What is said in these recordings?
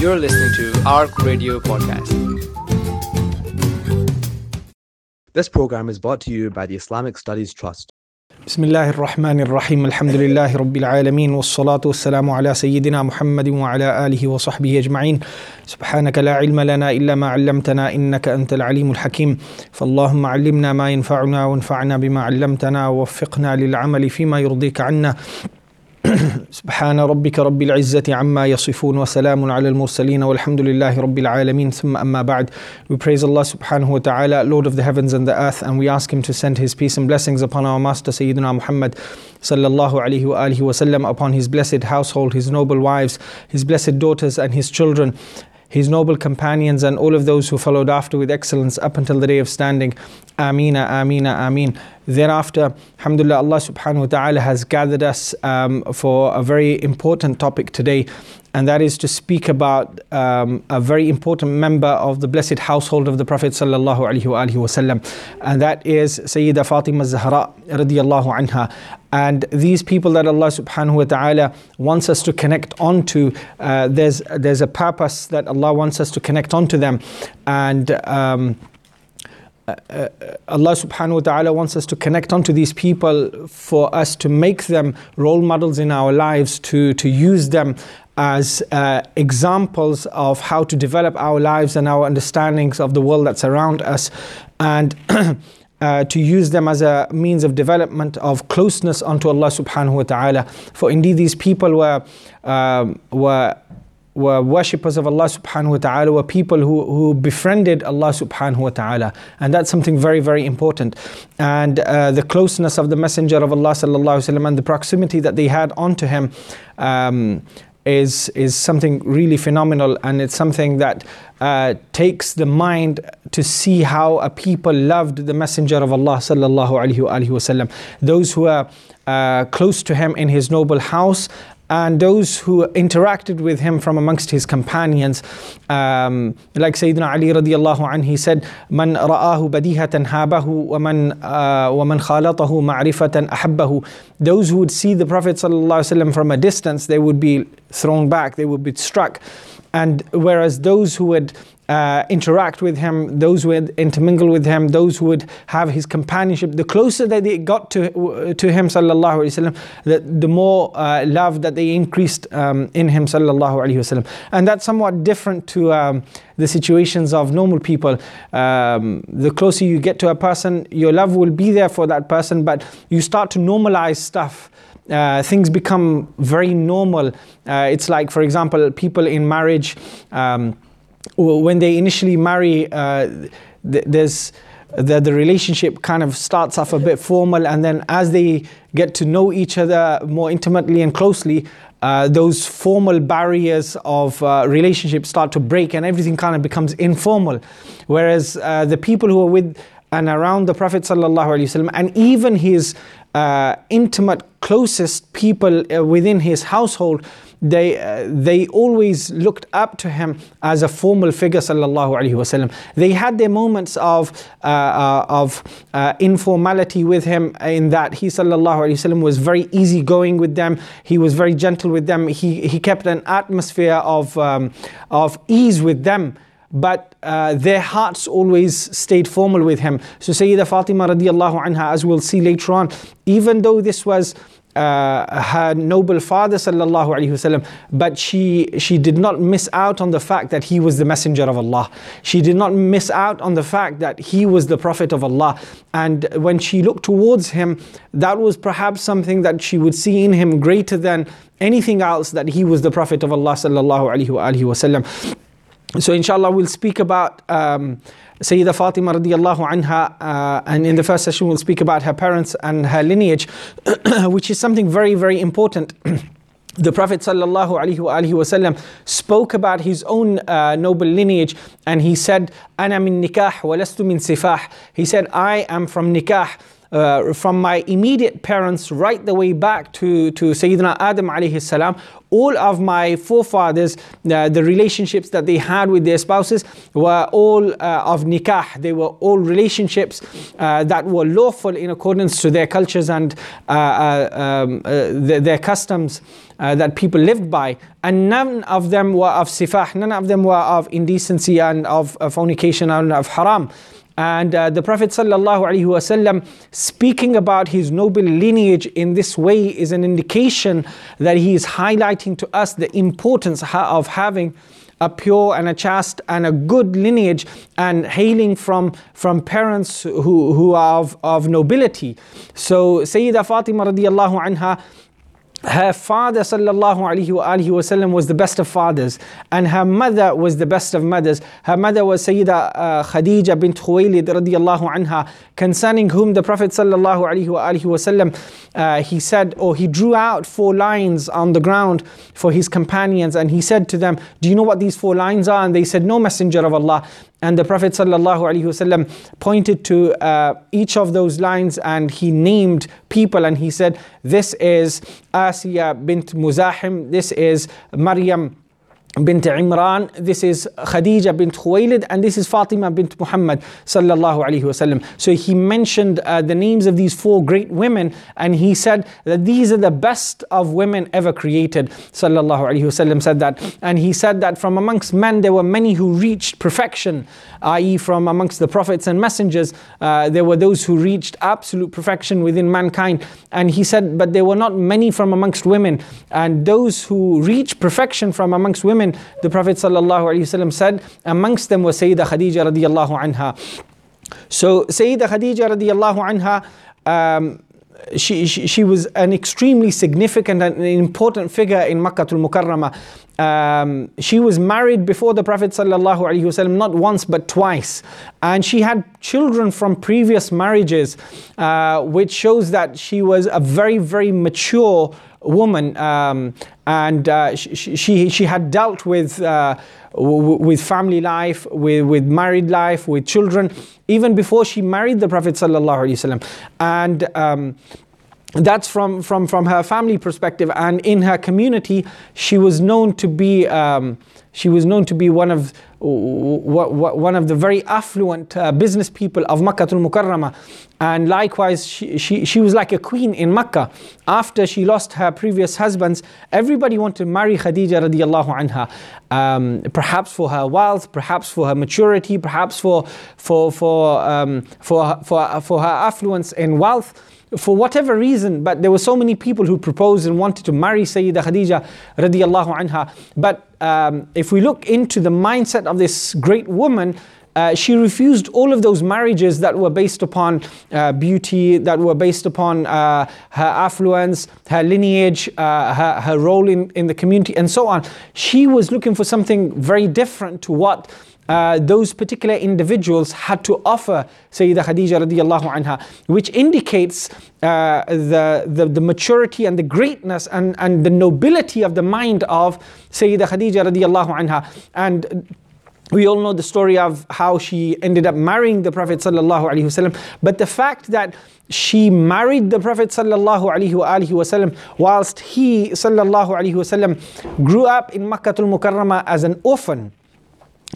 You're listening to ARC Radio Podcast. This program is brought to you by the Islamic Studies Trust. بسم الله الرحمن الرحيم الحمد لله رب العالمين والصلاة والسلام على سيدنا محمد وعلى آله وصحبه أجمعين سبحانك لا علم لنا إلا ما علمتنا إنك أنت العليم الحكيم فاللهم علمنا ما ينفعنا وانفعنا بما علمتنا ووفقنا للعمل فيما يرضيك عنا سبحان ربك رب العزة عما يصفون وسلام على المرسلين والحمد لله رب العالمين ثم أما بعد We praise Allah subhanahu wa ta'ala Lord of the heavens and the earth and we ask Him to send His peace and blessings upon our Master Sayyidina Muhammad sallallahu alayhi wa alihi wa sallam upon His blessed household, His noble wives, His blessed daughters and His children his noble companions and all of those who followed after with excellence up until the day of standing. Amina, Amina, Amin. Thereafter, Alhamdulillah, Allah subhanahu wa ta'ala has gathered us um, for a very important topic today, and that is to speak about um, a very important member of the blessed household of the Prophet sallallahu alaihi wasallam, and that is Sayyida Fatima Zahra radiallahu anha. And these people that Allah subhanahu wa ta'ala wants us to connect onto, uh, there's, there's a purpose that Allah wants us to connect onto them. And um, uh, uh, Allah subhanahu wa ta'ala wants us to connect onto these people for us to make them role models in our lives, to, to use them as uh, examples of how to develop our lives and our understandings of the world that's around us. And uh, to use them as a means of development of closeness unto Allah subhanahu wa ta'ala. For indeed these people were, um, were were worshippers of Allah subhanahu wa ta'ala, were people who, who befriended Allah subhanahu wa ta'ala. And that's something very, very important. And uh, the closeness of the Messenger of Allah sallallahu alayhi wasallam and the proximity that they had onto him um, is, is something really phenomenal. And it's something that uh, takes the mind to see how a people loved the Messenger of Allah sallallahu alaihi wasallam. Those who are uh, close to him in his noble house and those who interacted with him from amongst his companions. Um, like Sayyidina Ali radiallahu anhu, he said, من رآه بديهة هابه ومن, uh, ومن خالطه معرفة أحبه. Those who would see the Prophet ﷺ from a distance, they would be thrown back, they would be struck. And whereas those who would uh, interact with him, those who would intermingle with him, those who would have his companionship, the closer that they got to, to him, sallallahu alaihi wasallam, the, the more uh, love that they increased um, in him, sallallahu alaihi wasallam. And that's somewhat different to um, the situations of normal people. Um, the closer you get to a person, your love will be there for that person, but you start to normalize stuff. Uh, things become very normal. Uh, it's like, for example, people in marriage. Um, when they initially marry, uh, th- there's the, the relationship kind of starts off a bit formal, and then as they get to know each other more intimately and closely, uh, those formal barriers of uh, relationship start to break, and everything kind of becomes informal. Whereas uh, the people who are with and around the Prophet ﷺ, and even his uh, intimate, closest people uh, within his household, they, uh, they always looked up to him as a formal figure sallallahu alaihi wasallam. They had their moments of, uh, uh, of uh, informality with him in that he sallallahu alaihi wasallam was very easygoing with them. He was very gentle with them. He, he kept an atmosphere of, um, of ease with them but uh, their hearts always stayed formal with him. So Sayyida Fatima radiallahu anha, as we'll see later on, even though this was uh, her noble father sallallahu alaihi wasallam but she she did not miss out on the fact that he was the messenger of Allah. She did not miss out on the fact that he was the prophet of Allah. And when she looked towards him that was perhaps something that she would see in him greater than anything else that he was the prophet of Allah sallallahu alaihi wasallam. So inshallah we'll speak about um, Sayyida Fatima radiallahu anha, uh, and in the first session we'll speak about her parents and her lineage, which is something very, very important. the Prophet wasallam spoke about his own uh, noble lineage, and he said, "Ana min nikah wa lastu min sifah." He said, "I am from nikah." Uh, from my immediate parents right the way back to, to Sayyidina Adam alayhi salam, all of my forefathers, uh, the relationships that they had with their spouses were all uh, of nikah. They were all relationships uh, that were lawful in accordance to their cultures and uh, uh, um, uh, their, their customs. That people lived by, and none of them were of sifah, none of them were of indecency and of, of fornication and of haram. And uh, the Prophet ﷺ speaking about his noble lineage in this way is an indication that he is highlighting to us the importance of having a pure and a chaste and a good lineage and hailing from, from parents who, who are of, of nobility. So Sayyida Fatima radiallahu anha her father sallallahu alaihi wasallam was the best of fathers and her mother was the best of mothers. Her mother was sayyida uh, khadija bint khuwaylid radiyallahu anha concerning whom the prophet sallallahu alaihi wasallam uh, he said or he drew out four lines on the ground for his companions and he said to them do you know what these four lines are? And they said no messenger of allah and the Prophet ﷺ pointed to uh, each of those lines and he named people and he said, This is Asiya bint Muzahim, this is Maryam bint Imran, this is Khadija bint Khuwaylid, and this is Fatima bint Muhammad sallallahu alaihi wasallam. So he mentioned uh, the names of these four great women, and he said that these are the best of women ever created. Sallallahu alaihi wasallam said that, and he said that from amongst men there were many who reached perfection, i.e., from amongst the prophets and messengers, uh, there were those who reached absolute perfection within mankind. And he said, but there were not many from amongst women, and those who reached perfection from amongst women the Prophet ﷺ said, amongst them was Sayyida Khadija radiallahu anha. So Sayyida Khadija radiallahu anha, um, she, she, she, was an extremely significant and important figure in Makkah al-Mukarramah. Um, she was married before the Prophet ﷺ not once but twice. And she had children from previous marriages, uh, which shows that she was a very, very mature woman, um, and uh, she, she, she had dealt with uh, with family life, with, with married life, with children, even before she married the Prophet sallallahu and. Um, that's from, from, from her family perspective and in her community she was known to be um, she was known to be one of one of the very affluent uh, business people of Makkah al-Mukarramah and likewise she, she, she was like a queen in Makkah. After she lost her previous husbands everybody wanted to marry Khadija radiallahu anha. Um, perhaps for her wealth perhaps for her maturity perhaps for for for um, for, for, for her affluence in wealth. For whatever reason, but there were so many people who proposed and wanted to marry Sayyida Khadija radiallahu anha. But um, if we look into the mindset of this great woman, uh, she refused all of those marriages that were based upon uh, beauty, that were based upon uh, her affluence, her lineage, uh, her, her role in, in the community, and so on. She was looking for something very different to what uh, those particular individuals had to offer Sayyida Khadija radiallahu anha, which indicates uh, the, the, the, maturity and the greatness and, and the nobility of the mind of Sayyida Khadija radiallahu anha. And we all know the story of how she ended up marrying the Prophet sallallahu alaihi wasallam. But the fact that she married the Prophet sallallahu alaihi wasallam whilst he sallallahu alaihi wasallam grew up in Makkah al-Mukarramah as an orphan.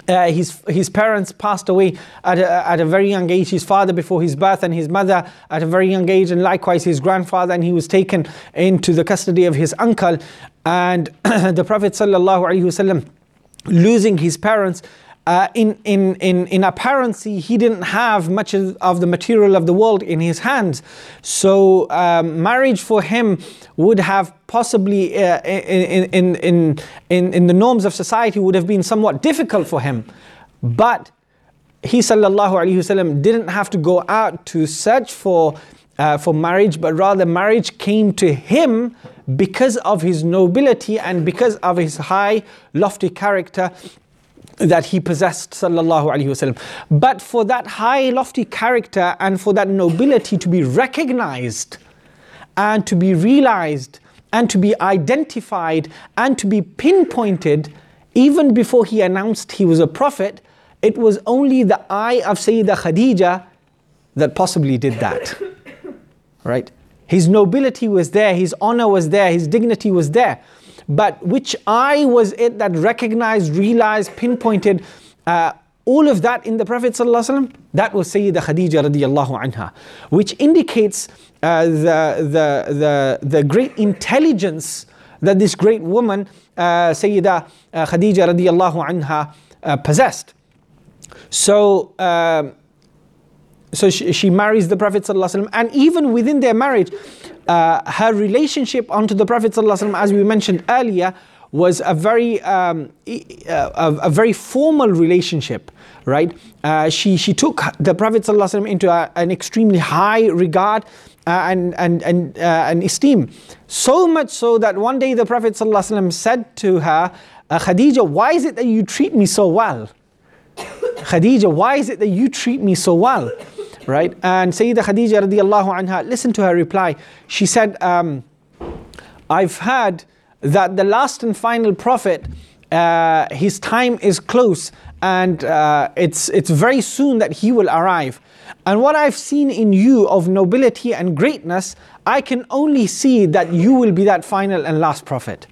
Uh, his, his parents passed away at a, at a very young age, his father before his birth, and his mother at a very young age, and likewise his grandfather, and he was taken into the custody of his uncle. And the Prophet, ﷺ, losing his parents, uh, in, in, in, in apparency, he didn't have much of the material of the world in his hands. So, um, marriage for him would have possibly, uh, in, in, in, in, in the norms of society, would have been somewhat difficult for him. But he sallallahu alaihi wasallam didn't have to go out to search for uh, for marriage, but rather marriage came to him because of his nobility and because of his high, lofty character that he possessed sallallahu alaihi wasallam but for that high lofty character and for that nobility to be recognized and to be realized and to be identified and to be pinpointed even before he announced he was a prophet it was only the eye of Sayyida Khadija that possibly did that right? His nobility was there, his honor was there, his dignity was there. But which eye was it that recognized, realized, pinpointed uh, all of that in the Prophet? That was Sayyidah Khadija radiallahu anha, which indicates uh, the, the, the, the great intelligence that this great woman, uh, Sayyidah uh, Khadija radiallahu anha, uh, possessed. So, um, so she, she, marries the Prophet and even within their marriage, uh, her relationship onto the Prophet ﷺ, as we mentioned earlier, was a very um, a, a, very formal relationship, right? Uh, she she took the Prophet ﷺ into a, an extremely high regard uh, and and and, uh, and esteem, so much so that one day the Prophet ﷺ said to her, uh, Khadija, why is it that you treat me so well? Khadija, why is it that you treat me so well? Right? And Sayyidah Khadija radiallahu anha, listen to her reply. She said, um, I've heard that the last and final prophet, uh, his time is close and uh, it's, it's very soon that he will arrive. And what I've seen in you of nobility and greatness, I can only see that you will be that final and last prophet.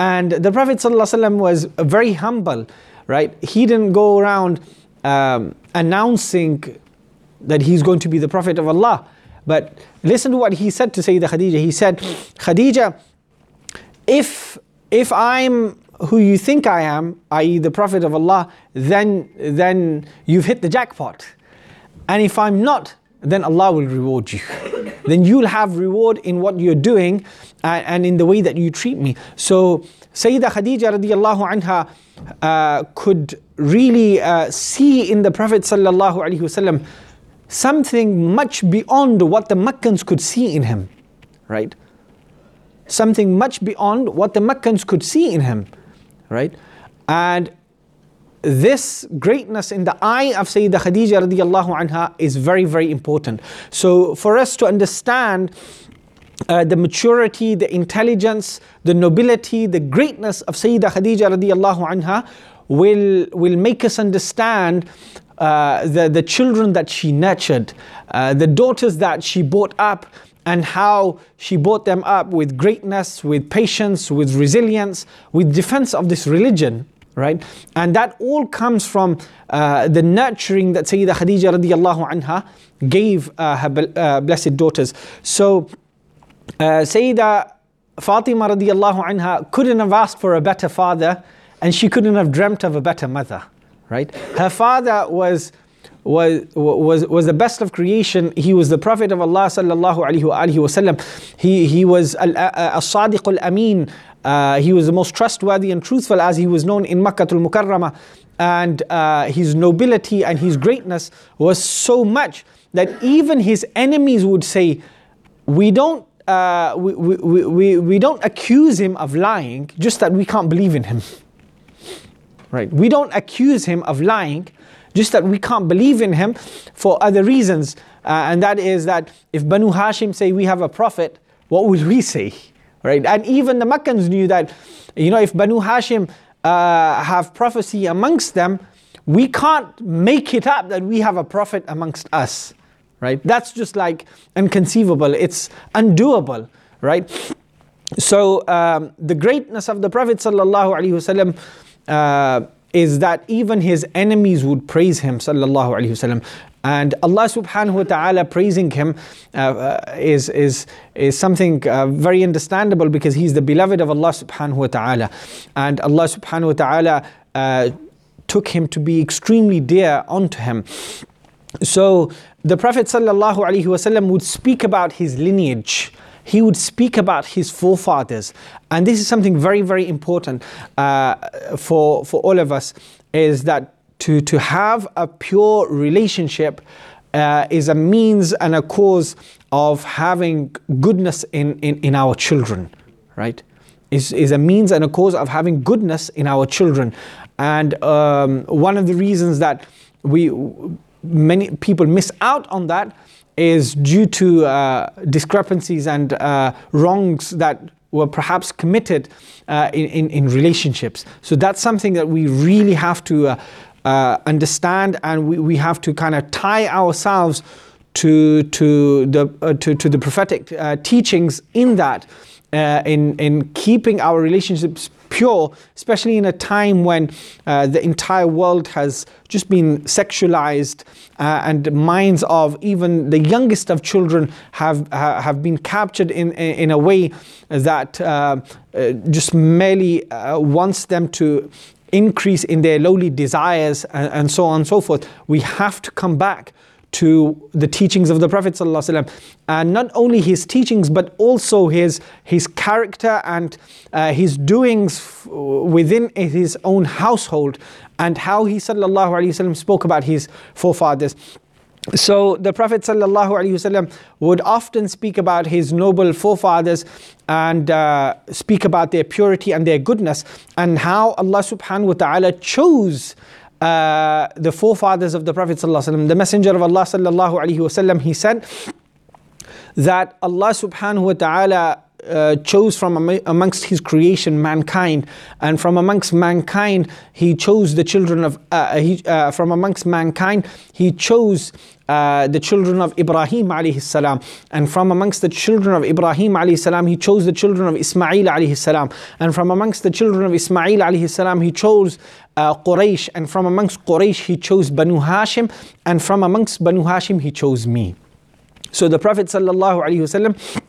And the Prophet was very humble, right? He didn't go around um, announcing that he's going to be the Prophet of Allah. But listen to what he said to Sayyidah Khadija. He said, Khadija, if if I'm who you think I am, i.e. the Prophet of Allah, then then you've hit the jackpot. And if I'm not, then Allah will reward you. then you'll have reward in what you're doing and, and, in the way that you treat me. So Sayyidah Khadija radiallahu anha uh, could really uh, see in the Prophet sallallahu alaihi wasallam something much beyond what the Meccans could see in him, right? Something much beyond what the Meccans could see in him, right? And this greatness in the eye of Sayyidah Khadija radiallahu anha is very, very important. So for us to understand uh, the maturity, the intelligence, the nobility, the greatness of Sayyidah Khadija radiallahu anha will, will make us understand uh, the, the children that she nurtured, uh, the daughters that she brought up, and how she brought them up with greatness, with patience, with resilience, with defense of this religion. Right? And that all comes from uh, the nurturing that Sayyidah Khadija radiallahu anha gave uh, her uh, blessed daughters. So, uh, Sayyidah Fatima radiallahu anha couldn't have asked for a better father and she couldn't have dreamt of a better mother right? Her father was was, was, was the best of creation. He was the Prophet of Allah sallallahu alaihi wasallam. He, he was al-sadiq al-amin. Uh, he was the most trustworthy and truthful as he was known in Makkah al-Mukarramah. And uh, his nobility and his greatness was so much that even his enemies would say, we don't, uh, we, we, we, we don't accuse him of lying, just that we can't believe in him. Right? We don't accuse him of lying, just that we can't believe in him for other reasons. Uh, and that is that if Banu Hashim say we have a prophet, what would we say? Right? And even the Meccans knew that, you know, if Banu Hashim uh, have prophecy amongst them, we can't make it up that we have a prophet amongst us. Right? That's just like inconceivable. It's undoable. Right? So um, the greatness of the Prophet sallallahu alaihi wasallam uh, is that even his enemies would praise him sallallahu alaihi wasallam and Allah subhanahu wa ta'ala praising him uh, uh, is, is, is something uh, very understandable because he's the beloved of Allah subhanahu wa ta'ala. And Allah subhanahu wa ta'ala uh, took him to be extremely dear unto him. So the Prophet sallallahu alaihi wasallam would speak about his lineage he would speak about his forefathers. And this is something very, very important uh, for, for all of us is that to, to have a pure relationship uh, is a means and a cause of having goodness in, in, in our children, right? Is, is a means and a cause of having goodness in our children. And um, one of the reasons that we many people miss out on that is due to uh, discrepancies and uh, wrongs that were perhaps committed uh, in, in, in, relationships. So that's something that we really have to uh, uh, understand and we, we have to kind of tie ourselves to to the uh, to, to the prophetic teachings in that uh, in in keeping our relationships pure, especially in a time when uh, the entire world has just been sexualized uh, and minds of even the youngest of children have ha- have been captured in in a way that uh, uh, just merely wants them to increase in their lowly desires and, and so on and so forth. We have to come back to the teachings of the Prophet ﷺ. and not only his teachings but also his his character and uh, his doings f- within his own household and how he alaihi spoke about his forefathers. So the Prophet alaihi would often speak about his noble forefathers and uh, speak about their purity and their goodness and how Allah subhanahu wa ta'ala chose uh, the forefathers of the Prophet ﷺ, the Messenger of Allah wasallam, he said that Allah subhanahu wa ta'ala uh, chose from am- amongst his creation mankind. And from amongst mankind he chose the children of uh, he, uh, from amongst mankind he chose uh, the children of Ibrahim alayhi salam. And from amongst the children of Ibrahim alayhi salam he chose the children of Ismail alayhi salam. And from amongst the children of Ismail alayhi salam he chose uh, Quraysh. And from amongst Quraysh he chose Banu Hashim. And from amongst Banu Hashim he chose me. So the Prophet sallallahu alaihi wasallam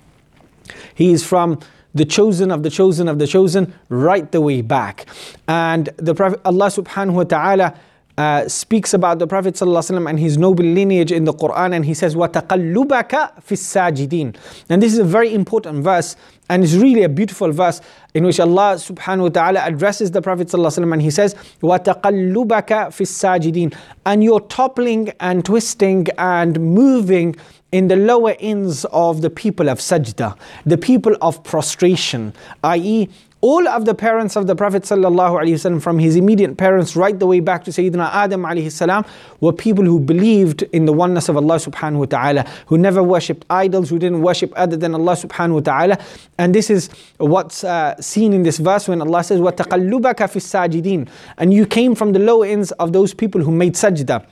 he is from the chosen of the chosen of the chosen right the way back. And the Prophet Allah subhanahu wa ta'ala uh, speaks about the Prophet ﷺ and his noble lineage in the Quran and he says وَتَقَلُّبَكَ فِي السَّاجِدِينَ And this is a very important verse and it's really a beautiful verse in which Allah subhanahu wa ta'ala addresses the Prophet ﷺ and he says وَتَقَلُّبَكَ فِي السَّاجِدِينَ And you're toppling and twisting and moving in the lower ends of the people of sajda, the people of prostration, i.e., all of the parents of the Prophet ﷺ, from his immediate parents right the way back to Sayyidina Adam alayhi were people who believed in the oneness of Allah subhanahu wa ta'ala, who never worshipped idols, who didn't worship other than Allah subhanahu wa ta'ala. And this is what's uh, seen in this verse when Allah says, وَتَقَلُّبَكَ فِي السَّاجِدِينَ And you came from the lower ends of those people who made sajda.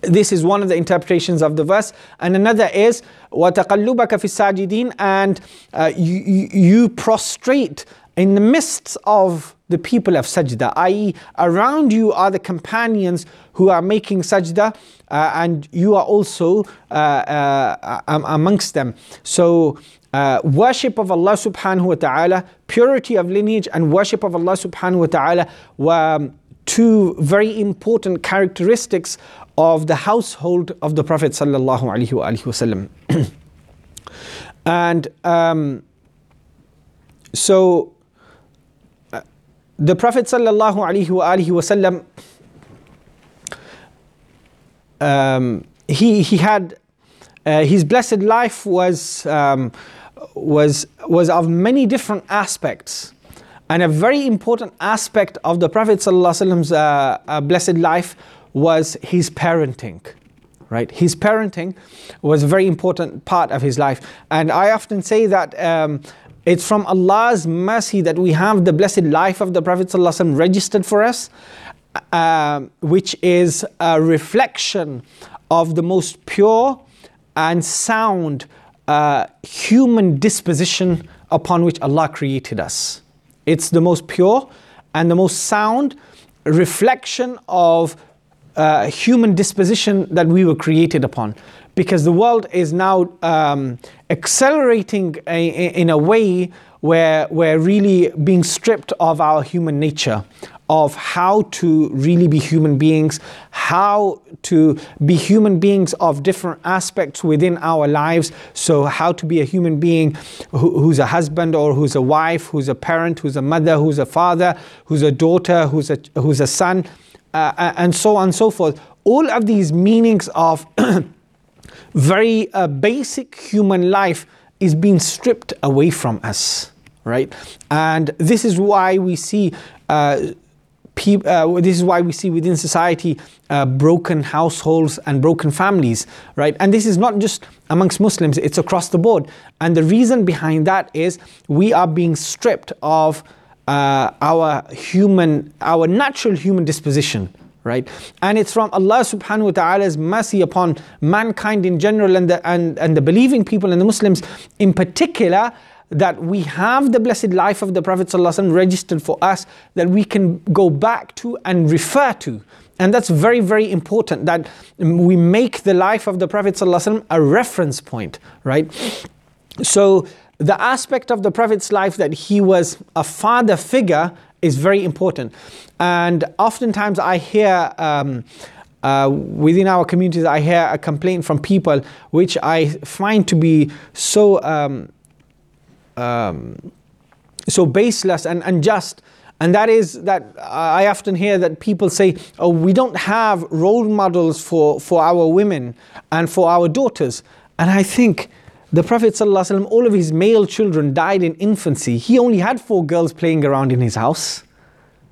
This is one of the interpretations of the verse. And another is, وَتَقَلُّبَكَ فِي السَّاجِدِينَ And uh, you, you, you prostrate in the midst of the people of sajda, i.e., around you are the companions who are making sajda, uh, and you are also uh, uh, amongst them. So, uh, worship of Allah subhanahu wa ta'ala, purity of lineage, and worship of Allah subhanahu wa ta'ala were two very important characteristics of the household of the Prophet sallallahu alaihi wasallam. and um, so the Prophet sallallahu alaihi wasallam um, he he had uh, his blessed life was um, was was of many different aspects. And a very important aspect of the Prophet ﷺ's uh, uh, blessed life was his parenting. Right, his parenting was a very important part of his life, and I often say that um, it's from Allah's mercy that we have the blessed life of the Prophet ﷺ registered for us, uh, which is a reflection of the most pure and sound uh, human disposition upon which Allah created us. It's the most pure and the most sound reflection of uh, human disposition that we were created upon. Because the world is now um, accelerating a, in a way where we're really being stripped of our human nature, of how to really be human beings, how to be human beings of different aspects within our lives. So, how to be a human being who, who's a husband or who's a wife, who's a parent, who's a mother, who's a father, who's a daughter, who's a, who's a son, uh, and so on and so forth. All of these meanings of very uh, basic human life is being stripped away from us, right? And this is why we see. Uh, uh, this is why we see within society uh, broken households and broken families, right? And this is not just amongst Muslims, it's across the board. And the reason behind that is we are being stripped of uh, our human, our natural human disposition, right? And it's from Allah subhanahu wa ta'ala's mercy upon mankind in general and the, and, and the believing people and the Muslims in particular that we have the blessed life of the Prophet ﷺ registered for us that we can go back to and refer to. And that's very, very important that we make the life of the Prophet a reference point, right? So, the aspect of the Prophet's life that he was a father figure is very important. And oftentimes I hear um, uh, within our communities, I hear a complaint from people which I find to be so um, um, so baseless and unjust. And that is that I often hear that people say, oh, we don't have role models for, for our women and for our daughters. And I think the Prophet ﷺ, all of his male children died in infancy. He only had four girls playing around in his house,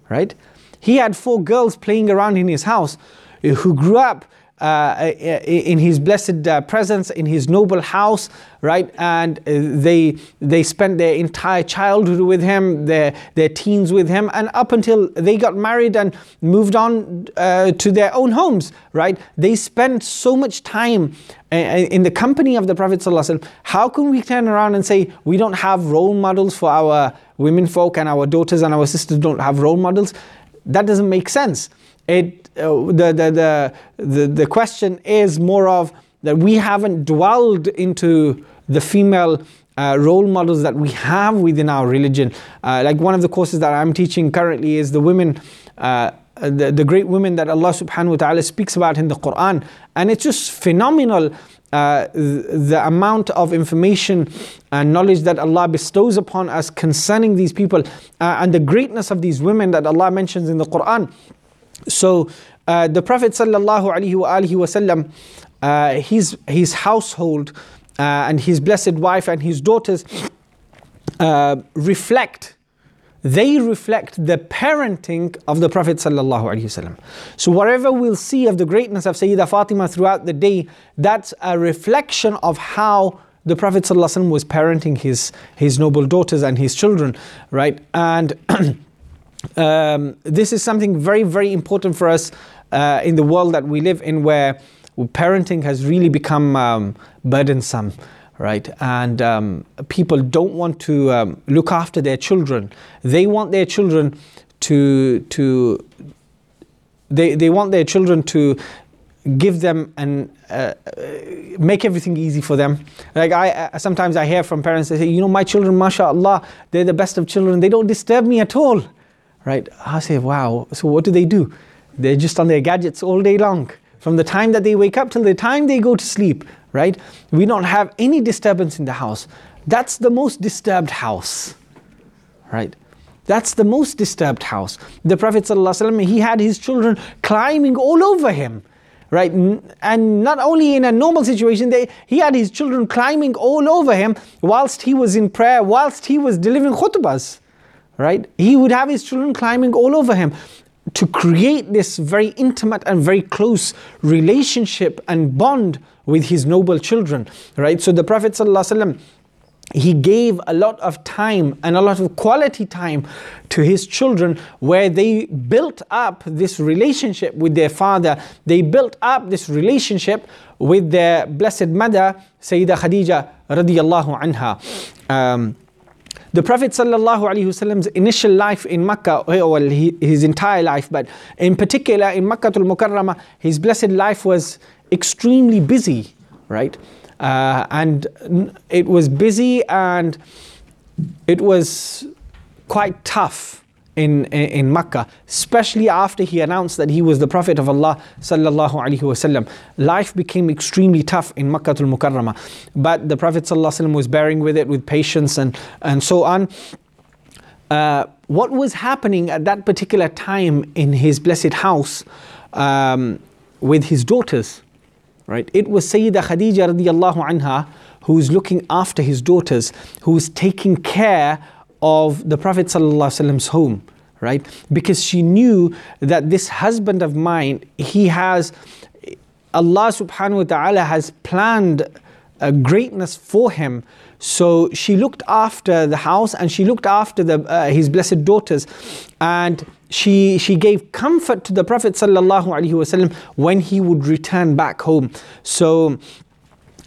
right? He had four girls playing around in his house eh, who grew up uh, in his blessed uh, presence, in his noble house, right? And uh, they they spent their entire childhood with him, their their teens with him, and up until they got married and moved on uh, to their own homes, right? They spent so much time uh, in the company of the Prophet ﷺ. How can we turn around and say we don't have role models for our women folk and our daughters and our sisters don't have role models? That doesn't make sense. It, uh, the, the, the, the, the question is more of that we haven't dwelled into the female uh, role models that we have within our religion. Uh, like one of the courses that I'm teaching currently is the women, uh, the, the great women that Allah subhanahu wa ta'ala speaks about in the Quran. And it's just phenomenal uh, the amount of information and knowledge that Allah bestows upon us concerning these people uh, and the greatness of these women that Allah mentions in the Quran. So uh, the Prophet sallallahu alaihi wasallam, uh, his his household uh, and his blessed wife and his daughters uh, reflect. They reflect the parenting of the Prophet sallallahu alaihi wasallam. So whatever we'll see of the greatness of Sayyidah Fatima throughout the day, that's a reflection of how the Prophet ﷺ was parenting his, his noble daughters and his children, right? And um, this is something very, very important for us uh, in the world that we live in, where parenting has really become um, burdensome, right? And um, people don't want to um, look after their children. They want their children to to they they want their children to give them and uh, make everything easy for them. Like I uh, sometimes I hear from parents they say, you know, my children, mashallah, they're the best of children. They don't disturb me at all right? I say, wow, so what do they do? They're just on their gadgets all day long. From the time that they wake up till the time they go to sleep, right? We don't have any disturbance in the house. That's the most disturbed house, right? That's the most disturbed house. The Prophet ﷺ, he had his children climbing all over him, right? And not only in a normal situation, they, he had his children climbing all over him whilst he was in prayer, whilst he was delivering khutbahs right? He would have his children climbing all over him to create this very intimate and very close relationship and bond with his noble children, right? So the Prophet ﷺ, he gave a lot of time and a lot of quality time to his children where they built up this relationship with their father. They built up this relationship with their blessed mother, Sayyidah Khadija radiallahu anha. Um, the Prophet Wasallam's initial life in Makkah, eh, well, his entire life, but in particular in Makkah al Mukarramah, his blessed life was extremely busy, right? Uh, and it was busy and it was quite tough in, in, Makkah, especially after he announced that he was the Prophet of Allah sallallahu alaihi wasallam. Life became extremely tough in Makkah al Mukarramah, but the Prophet sallallahu alaihi was bearing with it with patience and, and so on. Uh, what was happening at that particular time in his blessed house um, with his daughters? Right, it was Sayyidah Khadija radiallahu anha who's looking after his daughters, who's taking care of the Prophet ﷺ's home, right? Because she knew that this husband of mine, he has, Allah subhanahu wa ta'ala has planned a greatness for him So she looked after the house and she looked after the, uh, his blessed daughters. And she, she gave comfort to the Prophet ﷺ when he would return back home. So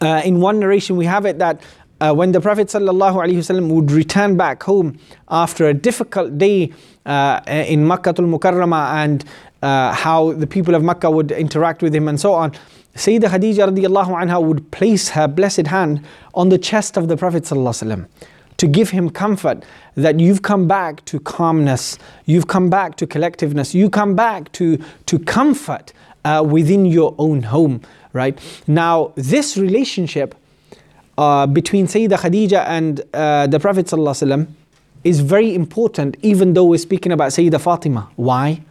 uh, in one narration, we have it that uh, when the Prophet ﷺ would return back home after a difficult day uh, in Makkah al Mukarramah and uh, how the people of Makkah would interact with him and so on, Sayyidah Khadija radiallahu anha would place her blessed hand on the chest of the Prophet ﷺ to give him comfort that you've come back to calmness, you've come back to collectiveness, you come back to, to comfort uh, within your own home, right? Now, this relationship uh, between Sayyidah Khadija and uh, the Prophet is very important, even though we're speaking about Sayyidah Fatima. Why?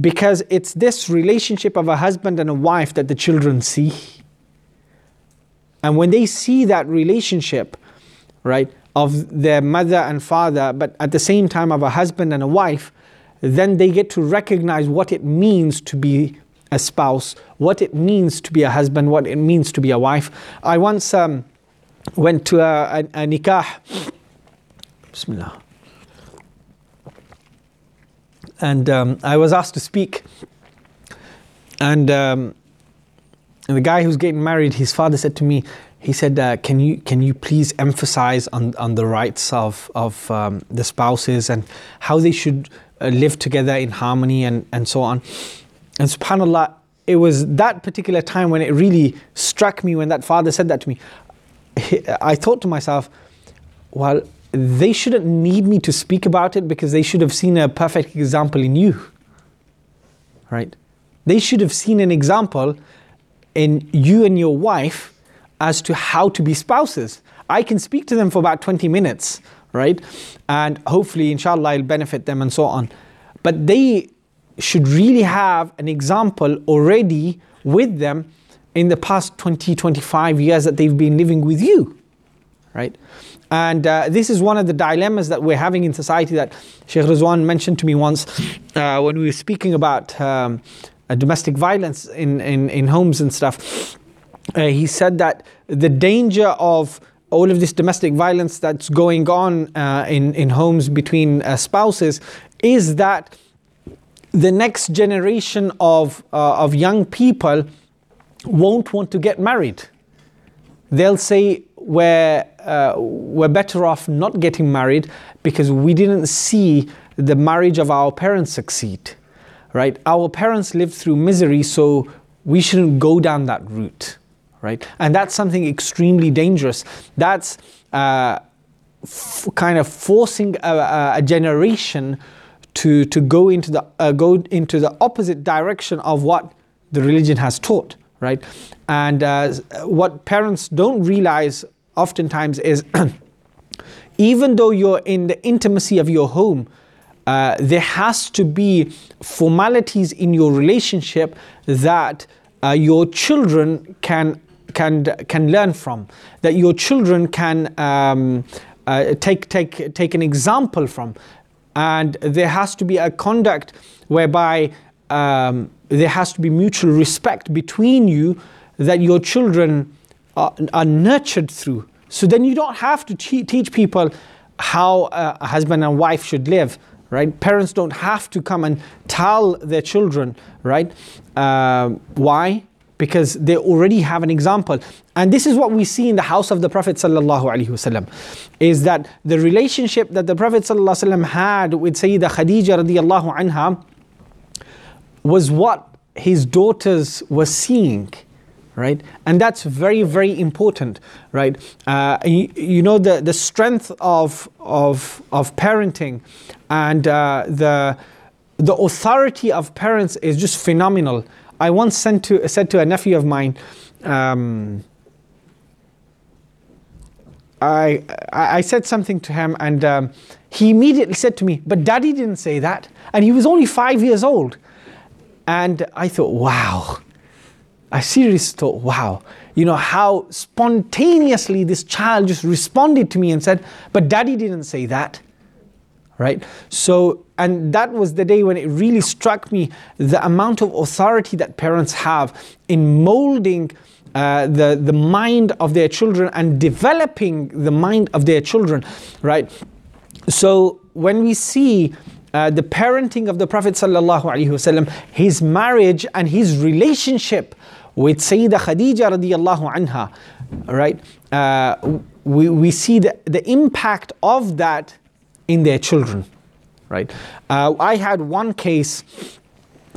Because it's this relationship of a husband and a wife that the children see. And when they see that relationship, right, of their mother and father, but at the same time of a husband and a wife, then they get to recognize what it means to be a spouse, what it means to be a husband, what it means to be a wife. I once um, went to a, a, a nikah. Bismillah and um, I was asked to speak. And, um, the guy who's getting married, his father said to me, he said, uh, "Can you can you please emphasize on, on the rights of of um, the spouses and how they should uh, live together in harmony and and so on." And Subhanallah, it was that particular time when it really struck me when that father said that to me. I thought to myself, well, they shouldn't need me to speak about it because they should have seen a perfect example in you. Right? They should have seen an example in you and your wife as to how to be spouses. I can speak to them for about 20 minutes, right? And hopefully, inshallah, I'll benefit them and so on. But they should really have an example already with them in the past 20, 25 years that they've been living with you, right? And uh, this is one of the dilemmas that we're having in society that Sheikh Rizwan mentioned to me once uh, when we were speaking about um, uh, domestic violence in, in, in, homes and stuff. Uh, he said that the danger of all of this domestic violence that's going on uh, in, in homes between uh, spouses is that the next generation of, of young people won't want to get married. They'll say, we're, uh, we're better off not getting married because we didn't see the marriage of our parents succeed, right? Our parents lived through misery, so we shouldn't go down that route, right? And that's something extremely dangerous. That's uh, f- kind of forcing a, a, generation to, to go, into the, uh, go into the opposite direction of what the religion has taught, right? And uh, what parents don't realize oftentimes is even though you're in the intimacy of your home, uh, there has to be formalities in your relationship that uh, your children can can can learn from, that your children can um, uh, take take take an example from, and there has to be a conduct whereby um, there has to be mutual respect between you that your children are, are nurtured through. So then you don't have to teach people how a husband and wife should live, right? Parents don't have to come and tell their children, right? Uh, why? Because they already have an example. And this is what we see in the house of the Prophet ﷺ, is that the relationship that the Prophet ﷺ had with Sayyida Khadija radiallahu anha was what his daughters were seeing right? And that's very, very important, right? Uh, you, you, know the, the strength of, of, of parenting and uh, the, the authority of parents is just phenomenal. I once sent to, said to a nephew of mine, um, I, I said something to him and um, he immediately said to me, but daddy didn't say that. And he was only five years old. And I thought, wow, I seriously thought, wow, you know, how spontaneously this child just responded to me and said, but daddy didn't say that. Right? So, and that was the day when it really struck me the amount of authority that parents have in molding uh, the, the mind of their children and developing the mind of their children, right? So when we see uh, the parenting of the Prophet wasallam, his marriage and his relationship with Sayyidah Khadija radiallahu anha, right? Uh, we, we see the, the impact of that in their children, right? Uh, I had one case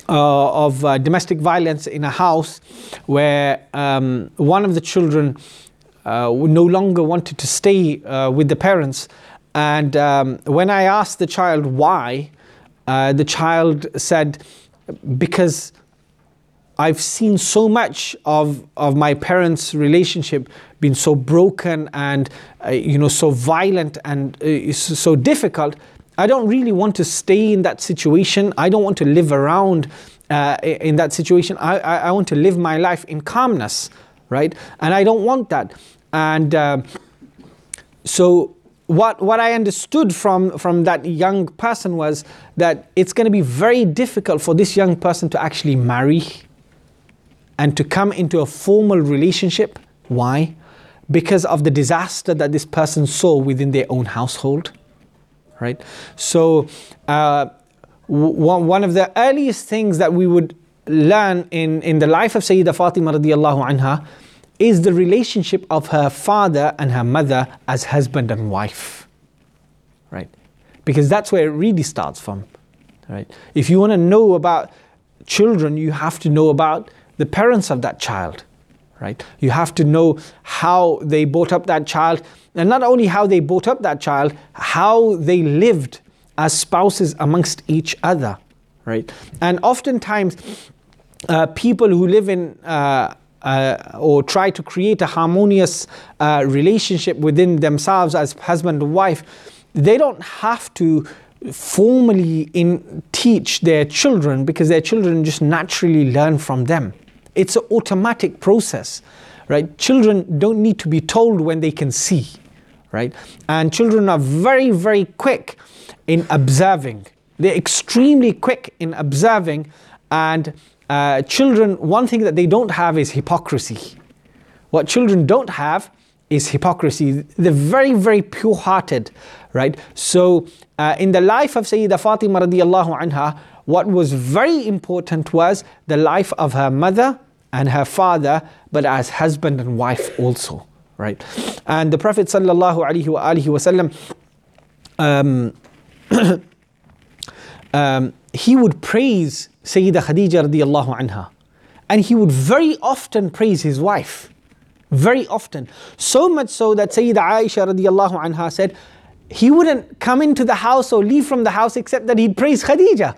uh, of uh, domestic violence in a house where um, one of the children no longer wanted to stay with the parents. And um, when I asked the child why, uh, the child said, Because I've seen so much of, of my parents' relationship being so broken and uh, you know so violent and uh, so difficult. I don't really want to stay in that situation. I don't want to live around uh, in that situation. I, I, I, want to live my life in calmness, right? And I don't want that. And uh, so what, what I understood from, from that young person was that it's going to be very difficult for this young person to actually marry and to come into a formal relationship. Why? Because of the disaster that this person saw within their own household. Right? So, uh, one of the earliest things that we would learn in, in the life of Sayyidah Fatima radiallahu anha is the relationship of her father and her mother as husband and wife. Right? Because that's where it really starts from. Right? If you want to know about children, you have to know about the parents of that child, right? You have to know how they brought up that child, and not only how they brought up that child, how they lived as spouses amongst each other, right? And oftentimes, uh, people who live in uh, uh, or try to create a harmonious uh, relationship within themselves as husband and wife, they don't have to formally in teach their children because their children just naturally learn from them. It's an automatic process, right? Children don't need to be told when they can see, right? And children are very, very quick in observing. They're extremely quick in observing, and uh, children, one thing that they don't have is hypocrisy. What children don't have is hypocrisy. They're very, very pure hearted, right? So, uh, in the life of Sayyidah Fatima radiallahu anha, what was very important was the life of her mother and her father, but as husband and wife also, right? And the Prophet sallallahu alaihi wasallam, um, um, he would praise Sayyida Khadija radiallahu anha, and he would very often praise his wife, very often. So much so that Sayyida Aisha radiallahu anha said, he wouldn't come into the house or leave from the house except that he'd praise Khadija.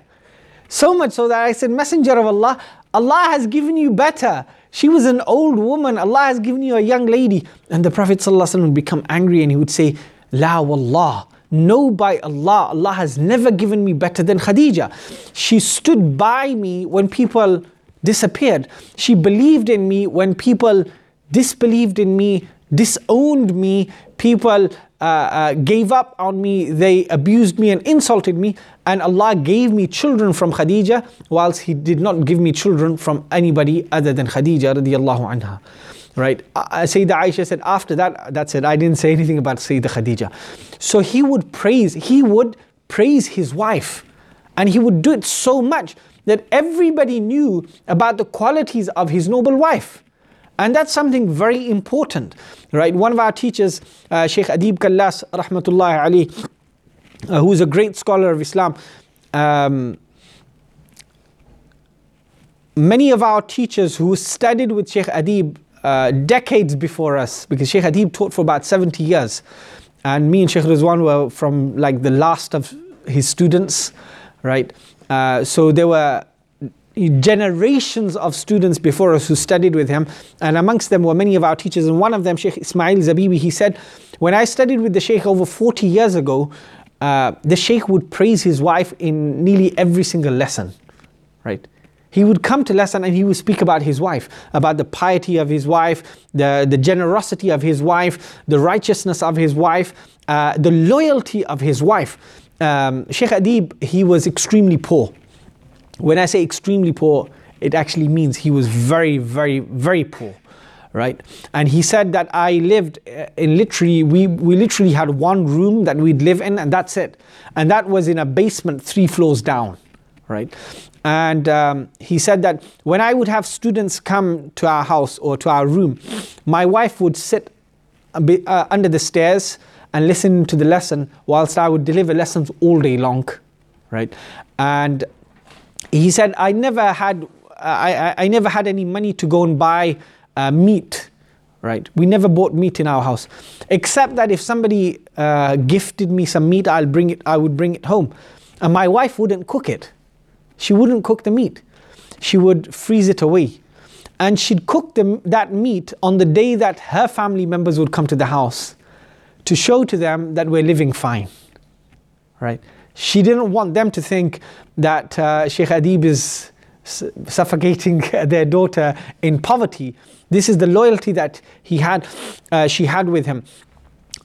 So much so that I said, Messenger of Allah, Allah has given you better. She was an old woman. Allah has given you a young lady. And the Prophet would become angry and he would say, La wallah. No, by Allah, Allah has never given me better than Khadija. She stood by me when people disappeared. She believed in me when people disbelieved in me, disowned me, people uh, uh, gave up on me, they abused me and insulted me, and Allah gave me children from Khadija, whilst He did not give me children from anybody other than Khadija radiallahu anha. Right? Uh, uh Aisha said, after that, that's it. I didn't say anything about Sayyidah Khadija. So he would praise, he would praise his wife. And he would do it so much that everybody knew about the qualities of his noble wife. And that's something very important, right? One of our teachers, uh, Sheikh Adib Kallas, rahmatullahi alayhi, uh, who's a great scholar of Islam, um, many of our teachers who studied with Sheikh Adib uh, decades before us, because Sheikh Adib taught for about 70 years, and me and Sheikh Rizwan were from like the last of his students, right? Uh, so there were generations of students before us who studied with him, and amongst them were many of our teachers. And one of them, Sheikh Ismail Zabibi, he said, When I studied with the Sheikh over 40 years ago, uh, the Sheikh would praise his wife in nearly every single lesson, right? He would come to lesson and he would speak about his wife, about the piety of his wife, the, the generosity of his wife, the righteousness of his wife, uh, the loyalty of his wife. Um, Sheikh Adib, he was extremely poor. When I say extremely poor, it actually means he was very, very, very poor, right? And he said that I lived uh, in literally, we, we literally had one room that we'd live in, and that's it. And that was in a basement three floors down, right? And um, he said that when I would have students come to our house or to our room, my wife would sit bit, uh, under the stairs and listen to the lesson whilst I would deliver lessons all day long, right? And he said, I never had, I, I, I never had any money to go and buy uh, meat, right? We never bought meat in our house, except that if somebody uh, gifted me some meat, I'll bring it. I would bring it home, and my wife wouldn't cook it. She wouldn't cook the meat. She would freeze it away, and she'd cook the, that meat on the day that her family members would come to the house, to show to them that we're living fine, right? She didn't want them to think that uh, Sheikh Adib is suffocating their daughter in poverty. This is the loyalty that he had, uh, she had with him.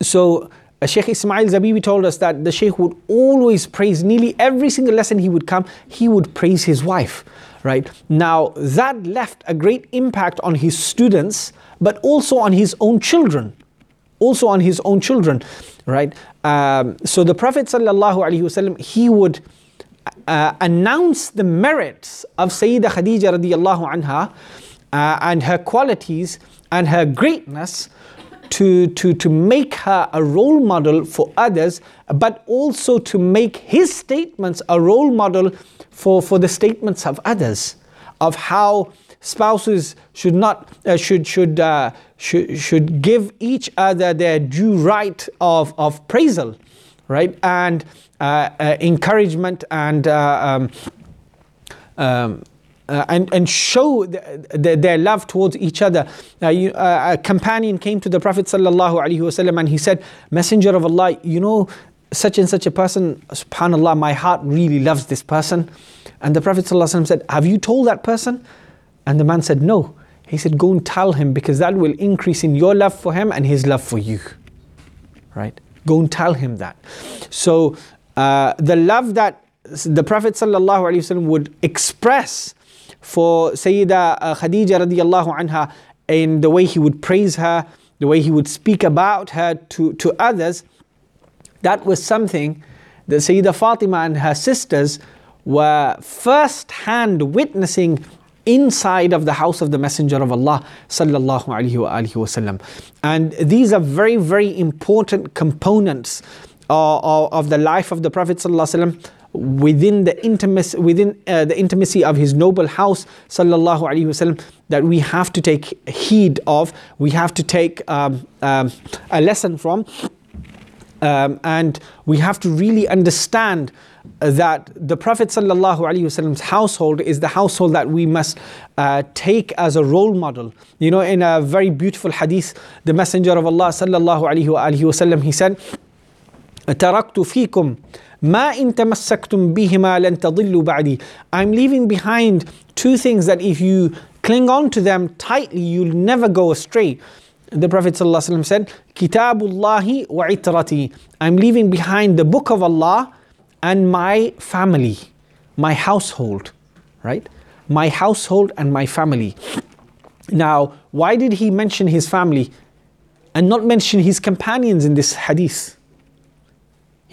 So uh, Sheikh Ismail Zabibi told us that the Sheikh would always praise, nearly every single lesson he would come, he would praise his wife. Right now, that left a great impact on his students, but also on his own children also on his own children, right? Um, so the Prophet ﷺ, he would uh, announce the merits of Sayyidah Khadija radiallahu anha uh, and her qualities and her greatness to, to, to make her a role model for others, but also to make his statements a role model for, for the statements of others, of how spouses should not uh, should should uh, should should give each other their due right of of praisal, right, and uh, uh encouragement and uh, um, um, uh, and, and show the, the, their love towards each other. Uh, you, uh, a companion came to the Prophet ﷺ and he said, Messenger of Allah, you know, such and such a person, subhanAllah, my heart really loves this person. And the Prophet ﷺ said, Have you told that person? And the man said, No. He said, Go and tell him because that will increase in your love for him and his love for you. Right? Go and tell him that. So, uh, the love that the Prophet ﷺ would express for Sayyida uh, Khadija radiallahu anha in the way he would praise her, the way he would speak about her to, to others, that was something that Sayyida Fatima and her sisters were first hand witnessing inside of the house of the Messenger of Allah sallallahu alaihi wasallam. And these are very, very important components uh, of the life of the Prophet sallallahu within the intimacy within uh, the intimacy of his noble house sallallahu alaihi wasallam that we have to take heed of we have to take um, um, a lesson from um, and we have to really understand that the Prophet ﷺ's household is the household that we must uh, take as a role model. You know, in a very beautiful hadith, the Messenger of Allah وسلم, he said, تركت فيكم Ma in tamassaktum bihima lan tadillu ba'di. I'm leaving behind two things that if you cling on to them tightly, you'll never go astray. The Prophet ﷺ said, Kitabullahi wa itrati. I'm leaving behind the book of Allah and my family, my household, right? My household and my family. Now, why did he mention his family and not mention his companions in this hadith?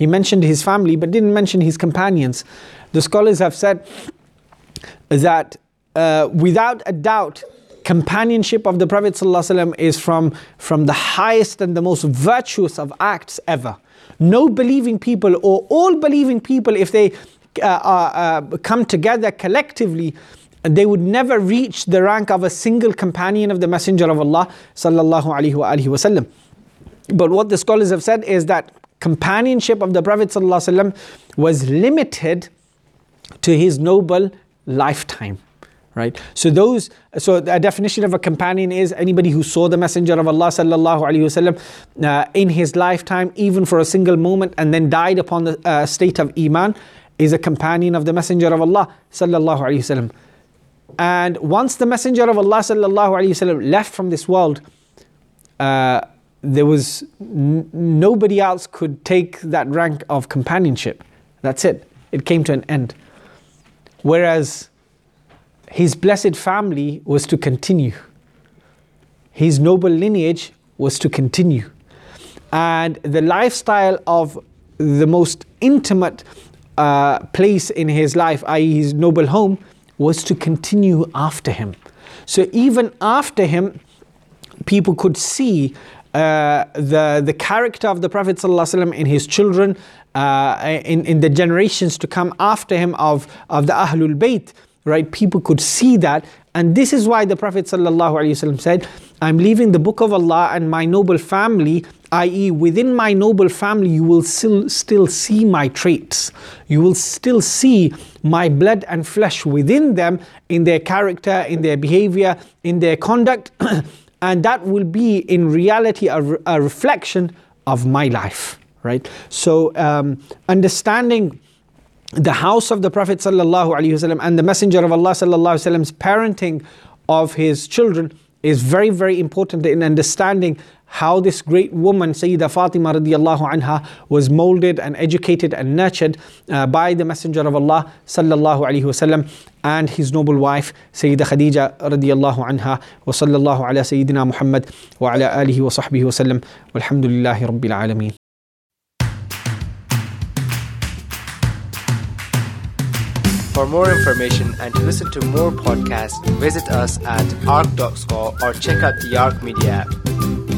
He mentioned his family but didn't mention his companions. The scholars have said that uh, without a doubt, companionship of the Prophet ﷺ is from, from the highest and the most virtuous of acts ever no believing people or all believing people, if they uh, uh, uh, come together collectively, they would never reach the rank of a single companion of the Messenger of Allah. But what the scholars have said is that companionship of the Prophet was limited to his noble lifetime right? So those so a definition of a companion is anybody who saw the messenger of allah sallallahu alaihi wasallam uh, in his lifetime even for a single moment and then died upon the uh, state of iman is a companion of the messenger of allah sallallahu alaihi wasallam. And once the messenger of allah sallallahu alaihi wasallam left from this world uh, there was n- nobody else could take that rank of companionship that's it it came to an end whereas his blessed family was to continue. his noble lineage was to continue. And the lifestyle of the most intimate uh, place in his life, i.e., his noble home, was to continue after him. So even after him, people could see uh, the, the character of the Prophet ﷺ in his children, uh, in, in the generations to come after him of, of the Ahlul Bayt, right? People could see that. And this is why the Prophet said, I'm leaving the book of Allah and my noble family, i.e., within my noble family, you will still, still see my traits. You will still see my blood and flesh within them in their character, in their behavior, in their conduct. and that will be in reality a, a reflection of my life right? So um, understanding the house of the prophet sallallahu and the messenger of allah sallallahu parenting of his children is very very important in understanding how this great woman, Sayyida Fatima radiallahu anha, was molded and educated and nurtured uh, by the Messenger of Allah sallallahu alaihi wasallam and his noble wife, Sayyida Khadija radiallahu anha, wa sallallahu ala Sayyidina Muhammad wa ala alihi wa sahbihi wa sallam, walhamdulillahi rabbil alameen. For more information and to listen to more podcasts, visit us at arc.score or check out the Arc Media app.